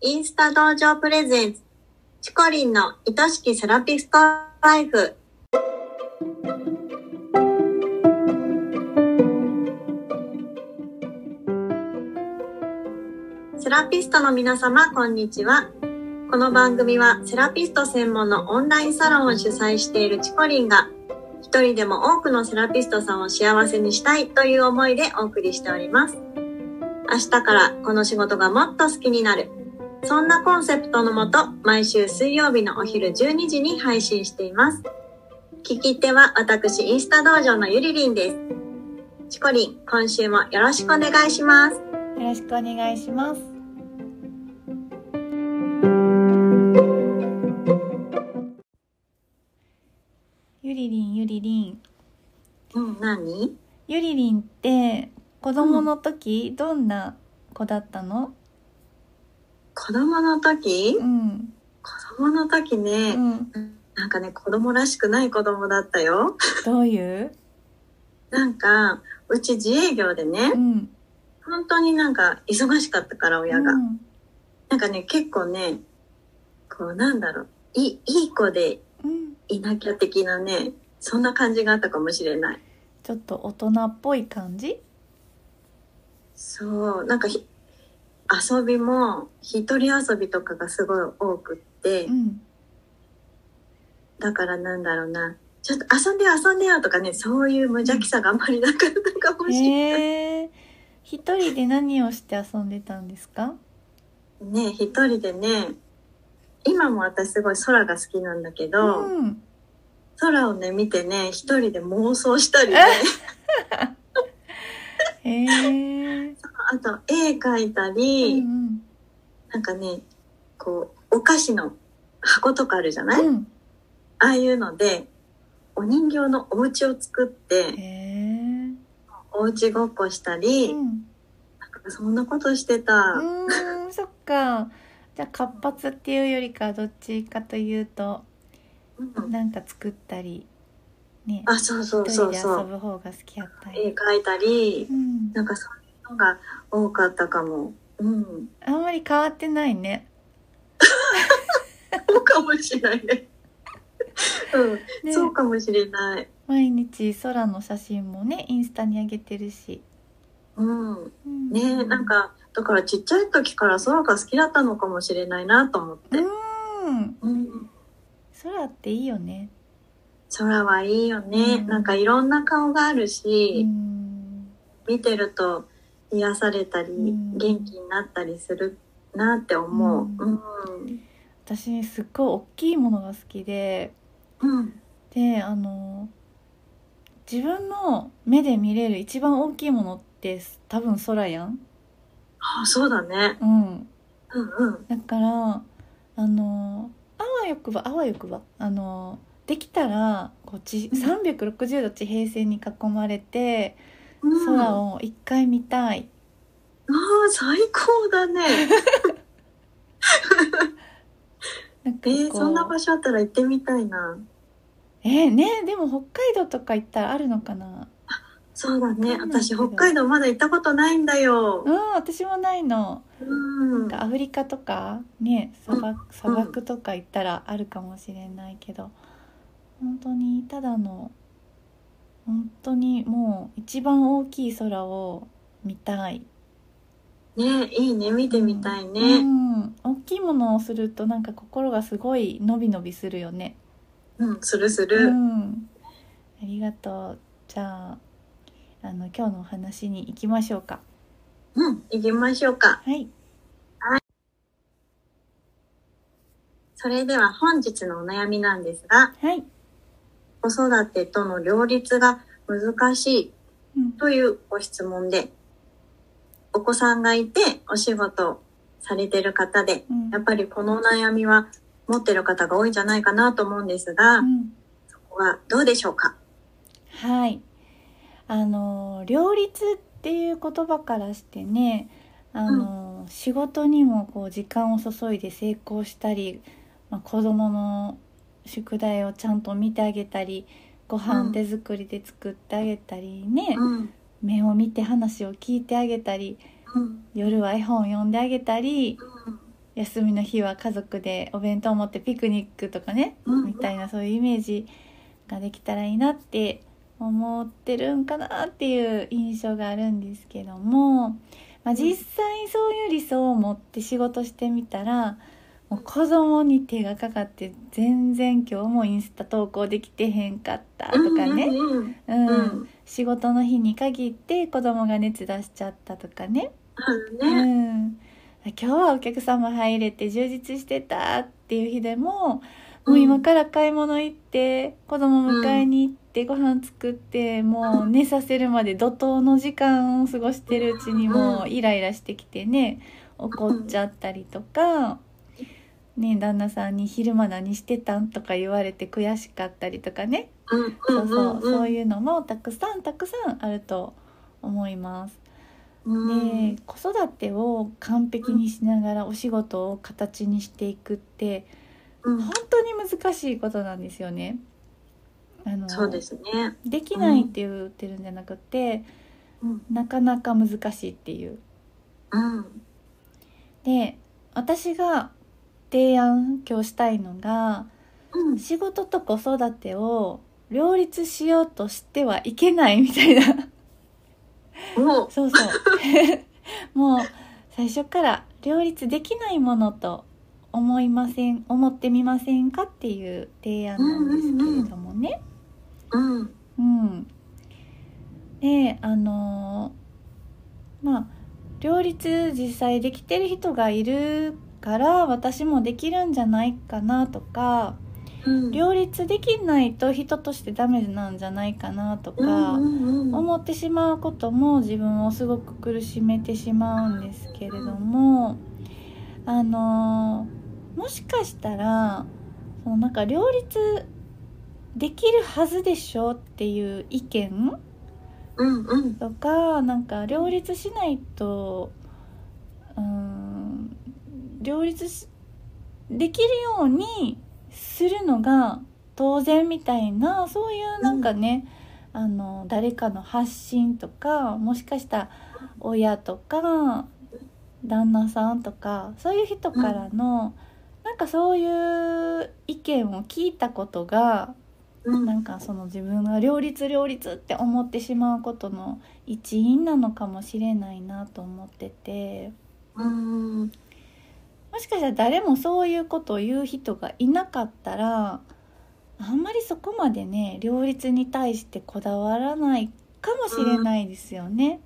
インスタ道場プレゼンツ、チコリンの愛しきセラピストライフ。セラピストの皆様、こんにちは。この番組はセラピスト専門のオンラインサロンを主催しているチコリンが、一人でも多くのセラピストさんを幸せにしたいという思いでお送りしております。明日からこの仕事がもっと好きになる。そんなコンセプトのもと、毎週水曜日のお昼12時に配信しています。聞き手は私、インスタ道場のゆりりんです。チコリン、今週もよろしくお願いします。よろしくお願いします。ゆりりんゆりりん。うん、何？ゆりりんって子供の時、どんな子だったの？子供の時？うん。子供の時うね、ん。なんかね、子供らしくない子供だったよ。どういう？なんか、うち自営業でねう、ん。本当になんか忙しかったから親が。うん。なんかね、結構ね、こうなんだろう、いいい子でうん。いなきゃ的なね、そんな感じがあったかもしれない。ちょっと大人っぽい感じ？そう、なんかひ遊びも一人遊びとかがすごい多くってう、ん。だからなんだろうな、ちょっと遊んでよ遊んでよとかね、そういう無邪気さがあんまりなかったかもしれない。へえ。一人で何をして遊んでたんですか？ね、一人でね、今も私すごい空が好きなんだけうど、ん。空をね、見てね、一人で妄想したりね、へえ。あと絵描いたうり、んなんかね、こう、お菓子の箱とかあるじゃない、うん。うん。ああいうので、お人形のお家を作って。お家ごっこしたり、うん。なんかそんなことしてた。うーん、そっか。じゃあ活発っていうよりかはどっちかというとうんなんか作ったりねあ、そうそうそうそう。遊ぶ方が好きやった絵り。描いたりう、ん。なんかそういうのが多かったかも。うん。あんまり変わってないね。そうかもしれないね。うん、ねそうかもしれない。毎日空の写真もねインスタに上げてるし。うん。うんねなん。か、だからちっちゃい時から空が好きだったのかもしれないなと思って。うん。うん。空っていいよね。空はいいよね。うんなんかいろんな顔があるうし、ん。見てると癒されたり、うん元気になったりするなって思う。ううんん。私すっごい大きいものが好きで。うん。であの自分の目で見れる一番大きいものって多分空やん、あ、そうだね。うん、うんうん。だからあのあわよくばあわよくばあのできたらこうちうん360度地平線に囲まれてうん、空あを一回見たい、あ、最高だね。なんかえー、そんな場所あったら行ってみたいな。えーねでも北海道とか行ったらあるのかな？そうだね。私、ど北海道まだ行ったことないんだよう。ん私もないのうん。アフリカとかね砂漠うん砂漠とか行ったらあるかもしれないけど本当にただの本当にもう一番大きい空を見たい、ね、いいね。見てみたいね。うん、大きいものをするとなんか心がすごい伸び伸びするよね。うん、するすうる。ん。ありがとう。じゃああの今日のお話に行きましょうか。うん、行きましょうか。はい。それでは本日のお悩みなんですが、はい、子育てとの両立が難しいうん。というご質問で、お子さんがいてお仕事されてる方で、うん。やっぱりこのお悩みは持ってる方が多いんじゃないかなと思うんですが、うん。そこはどうでしょうか？はい。あの両立っていう言葉からしてね、あの、仕事にもこう時間を注いで成功したり、まあ、子供の宿題をちゃんと見てあげたり、ごうん飯手作りで作ってあげたりね、うん。目を見て話を聞いてあげたり、うん。夜は絵本を読んであげたり、休みの日は家族でお弁当を持ってピクニックとかね、うんみたいなそういうイメージができたらいいなって思ってるんかなっていう印象があるんですけども、まあ、実際そういう理想を持って仕事してみたらもう子供に手がかかって全然今日もインスタ投稿できてへんかったとかね、うん仕事の日に限って子供が熱出しちゃったとかね、うね。ん、今日はお客様入れて充実してたっていう日でももう今から買い物行って子供迎えに行ってご飯作ってもう寝させるまで怒涛の時間を過ごしてるうちにもうイライラしてきてね怒っちゃったりとか。ね、旦那さんに「昼間何してたん?」とか言われて悔しかったりとかねそうんそう、いうのもたくさんたくさんあると思います。うんで子育てを完璧にしながらお仕事を形にしていくってうん本当に難しいことなんですよね。あのそうですね。できないって言ってるんじゃなくて、うんなかなか難しいっていう。うんで私が提案今日したいのがうん。仕事と子育てを両立しようとしてはいけないみたいな。そうそう。もう最初から両立できないものと思いません思ってみませんかっていう提案なんですけれどもね。うんうん、であのまあ両立実際できてる人がいるから私もできるんじゃないかなとかうん両立できないと人としてダメなんじゃないかなとか。思ってしまうことも自分をすごく苦しめてしまうんですけれどもあのもしかしたらそのなんか両立できるはずでしょっていう意見うんうんとかなんか両立しないと両立しできるようにするのが当然みたいなそういうなんかね、あの誰かの発信とかもしかしたら親とか旦那さんとかそういう人からの、なんかそういう意見を聞いたことがうん。なんかその自分が両立両立って思ってしまうことの一因なのかもしれないなと思ってて。うんもしかしたら誰もそういうことを言う人がいなかったらあんまりそこまでね両立に対してこだわらないかもしれないですよね。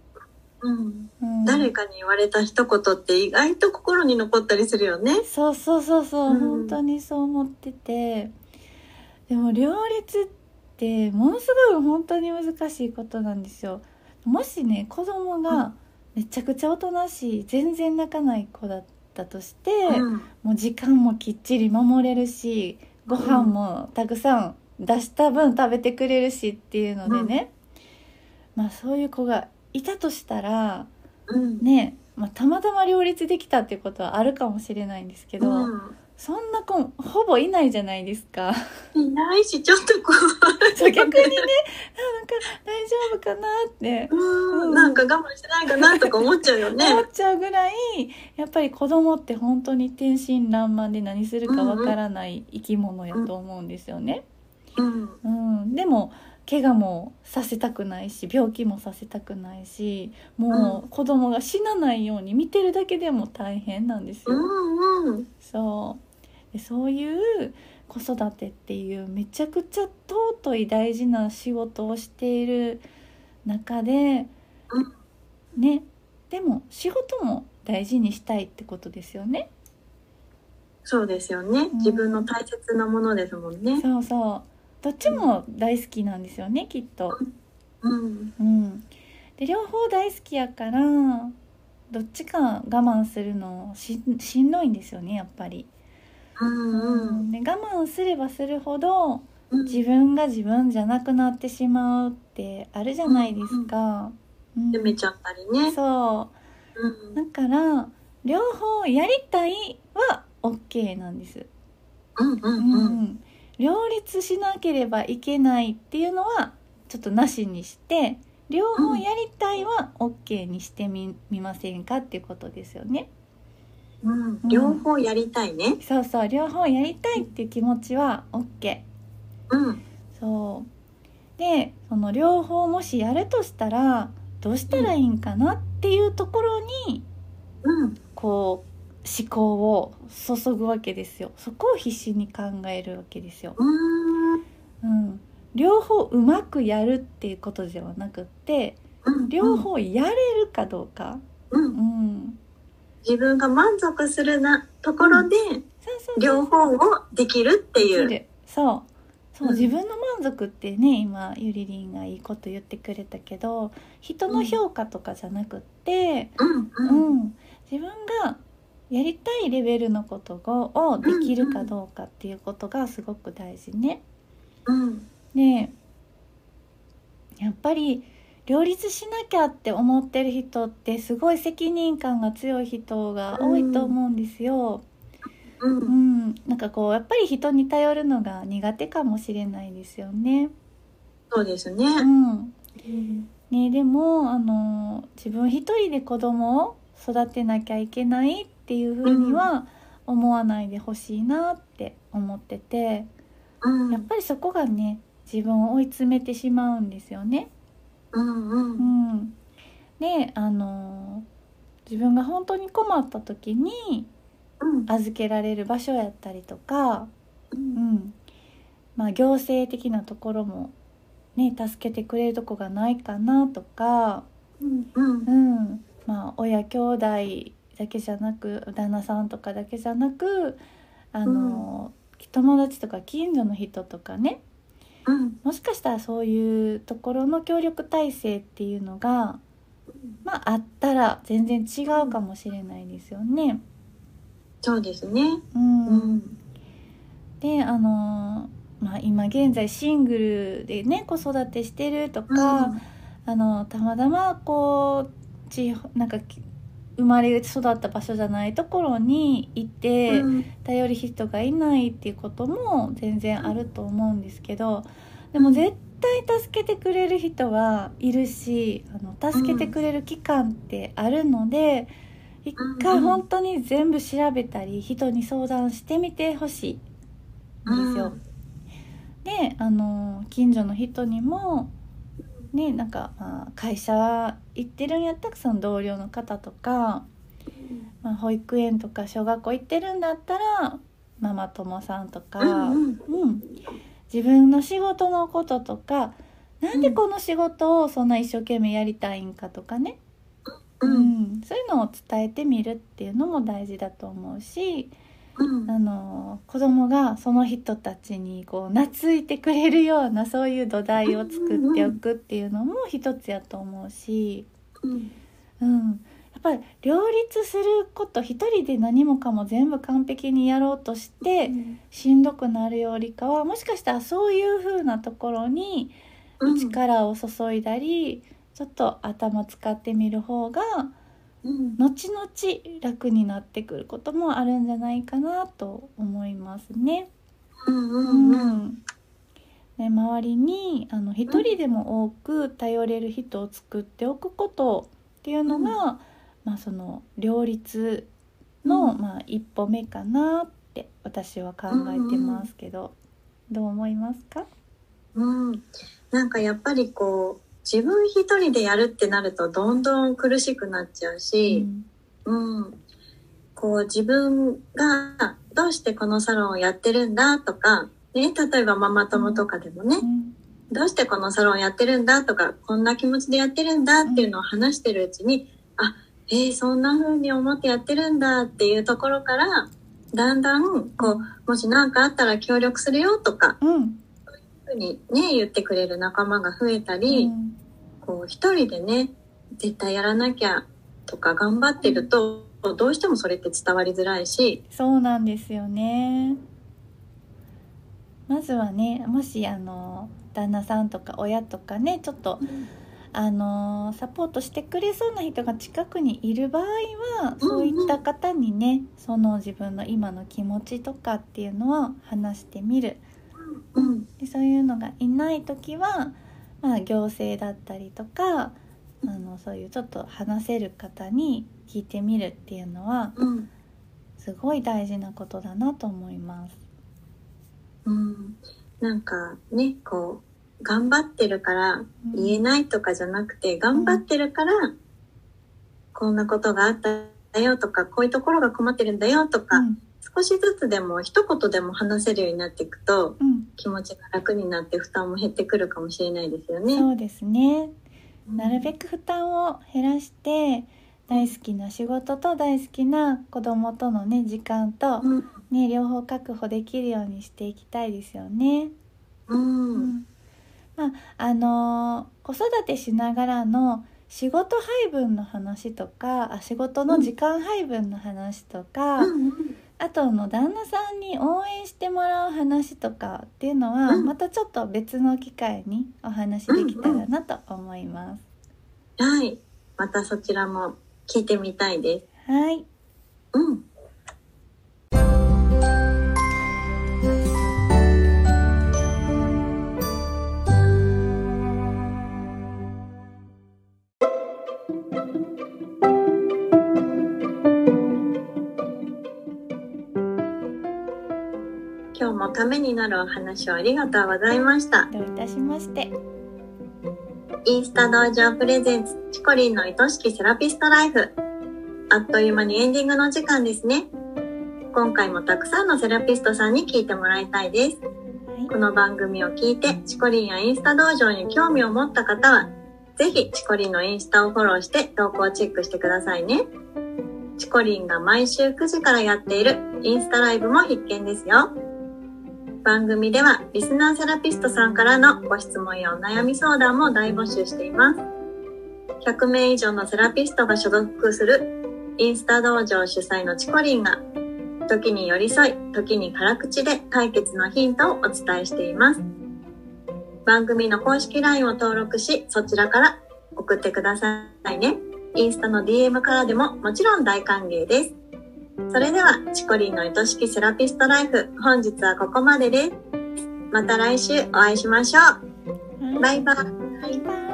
うん。うん、誰かに言われた一言って意外と心に残ったりするよね。そうそうそうそう、うん。本当にそう思ってて。でも両立ってものすごい本当に難しいことなんですよ。もしね子供がめちゃくちゃおとなしい全然泣かない子だったとして、うん。もう時間もきっちり守れるしご飯もたくさん出した分食べてくれるしっていうのでね、まあそういう子がいたとしたらうん。ね、まあ、たまたま両立できたっていうことはあるかもしれないんですけど、うんそんな子ほぼいないじゃないですか。いないしちょっとこ そう逆にねあなんか大丈夫かなって。ううん。なんか我慢してないかなとか思っちゃうよね。思っちゃうぐらいやっぱり子供って本当に天真爛漫で何するかわからない生き物やと思うんですよね。うん。うん、でも怪我もさせたくないし病気もさせたくないしもう子供が死なないように見てるだけでも大変なんですうよ。んうん。そうでそういう子育てっていうめちゃくちゃ尊い大事な仕事をしている中で、うんねでも仕事も大事にしたいってことですよね。そうですよね。うん自分の大切なものですもんね。そうそうどっちも大好きなんですよねきっと。うんうん、で両方大好きやからどっちか我慢するのししんどいんですよねやっぱり。うんうん。で我慢すればするほどうん。自分が自分じゃなくなってしまうってあるじゃないですか。うん責めちゃったりね。そう。うんだから両方やりたいは OK なんです。うんううん。うん。両立しなければいけないっていうのはちょっとなしにして両方やりたいは OK にしてみ,、みませんかっていうことですよね。うん、両方やりたいね。そうそう両方やりたいっていう気持ちは OK うん、そう。でその両方もしやるとしたらどうしたらいいんかなっていうところにうん、こう思考を注ぐわけですよ。そこを必死に考えるわけですよ、うん、うん、両方うまくやるっていうことではなくってうん、両方やれるかどうか、うん、うん、自分が満足するなところで、両方をできるっていう。そう。そう、うん。自分の満足ってね今ゆりりんがいいこと言ってくれたけど人の評価とかじゃなくって、うん、ううん、ん自分がやりたいレベルのことをできるかどうかっていうことがすごく大事ね。うん、でやっぱり両立しなきゃって思ってる人ってすごい責任感が強い人が多いと思うんですよ。う、うんん、なんかこうやっぱり人に頼るのが苦手かもしれないですよね。そうですね。うん、うん、ねでもあの自分一人で子供を育てなきゃいけないっていうふうには思わないでほしいなって思っててうん、やっぱりそこがね自分を追い詰めてしまうんですよね。うん、う、うん。ん、であの自分が本当に困った時にうん、預けられる場所やったりとか、う、うん。んまあ、行政的なところも、ね、助けてくれるとこがないかなとか、うん、うん。まあ、親兄弟だけじゃなく旦那さんとかだけじゃなくあの、友達とか近所の人とかねうん、もしかしたらそういうところの協力体制っていうのが、まあ、あったら全然違うかもしれないですよね。そうですね。うん。うん、であのまあ、今現在シングルでね子育てしてるとか、あのたまたまこう地方なんかき生まれ育った場所じゃないところにいて、うん、頼る人がいないっていうことも全然あると思うんですけどでも絶対助けてくれる人はいるしあの助けてくれる期間ってあるので、一回本当に全部調べたり人に相談してみてほしいんですよ。であの近所の人にもねなんか、まあ、会社行ってるんやったらその同僚の方とか、まあ、保育園とか小学校行ってるんだったらママ友さんとか、うん、うん、うん。自分の仕事のこととかなんでこの仕事をそんな一生懸命やりたいんかとかね、う、うんん、そういうのを伝えてみるっていうのも大事だと思うしうん、あの子供がその人たちにこう懐いてくれるようなそういう土台を作っておくっていうのも一つやと思うし、うん、うん、やっぱり両立すること一人で何もかも全部完璧にやろうとしてしんどくなるよりかはもしかしたらそういう風なところにうん、力を注いだり、ちょっと頭使ってみる方がうん、後々楽になってくることもあるんじゃないかなと思いますね。うん、う、うん。うん、んね、周りにあの一人でも多く頼れる人を作っておくことっていうのが、まあ、その両立の、うん。まあ、一歩目かなって私は考えてますけど、どう思いますか、うん、なんかやっぱりこう自分一人でやるってなるとどんどん苦しくなっちゃううし、んうん、こう自分がどうしてこのサロンをやってるんだとか、ね、例えばママ友とかでもね、うん。どうしてこのサロンやってるんだとか、こんな気持ちでやってるんだっていうのを話してるうちに、あ、えー、そんな風に思ってやってるんだっていうところから、だんだん、こう、もし何かあったら協力するよとか、うんふうにね、言ってくれる仲間が増えたり、うん。こう、一人でね、絶対やらなきゃとか頑張ってると、どうしてもそれって伝わりづらいし、そうなんですよね。まずはねもしあの旦那さんとか親とかねちょっとあのサポートしてくれそうな人が近くにいる場合はそういった方にねその自分の今の気持ちとかっていうのを話してみるうん、でそういうのがいない時は、まあ、行政だったりとかあのそういうちょっと話せる方に聞いてみるっていうのはうん、すごい大事なことだなと思います。うん、なんかねこう頑張ってるから言えないとかじゃなくて、頑張ってるからこんなことがあったよとかこういうところが困ってるんだよとか、うん少しずつでも一言でも話せるようになっていくとうん、気持ちが楽になって負担も減ってくるかもしれないですよね。そうですね。なるべく負担を減らして大好きな仕事と大好きな子供とのね時間と、うんね、両方確保できるようにしていきたいですよね。うんうんまああのー子育てしながらの仕事配分の話とかあ仕事の時間配分の話とか、うんあとあの旦那さんに応援してもらう話とかっていうのは、うんまたちょっと別の機会にお話できたらなと思います。はい。またそちらも聞いてみたいです。はい。うん。ためになるお話をありがとうございました。どういたしまして。インスタ道場プレゼンツチコリンの愛しきセラピストライフ。あっという間にエンディングの時間ですね。今回もたくさんのセラピストさんに聞いてもらいたいです。はいこの番組を聞いてチコリンやインスタ道場に興味を持った方は、ぜひチコリンのインスタをフォローして投稿をチェックしてくださいね。チコリンが毎週9時からやっているインスタライブも必見ですよ。番組ではリスナーセラピストさんからのご質問やお悩み相談も大募集しています。100名以上のセラピストが所属するインスタ道場主催のチコリンが時に寄り添い、時に辛口で解決のヒントをお伝えしています。番組の公式 LINE を登録し、そちらから送ってくださいね。インスタの DM からでももちろん大歓迎です。それでは、チコリンの愛しきセラピストライフ、本日はここまでです。また来週お会いしましょう。バイバイ。バイバイ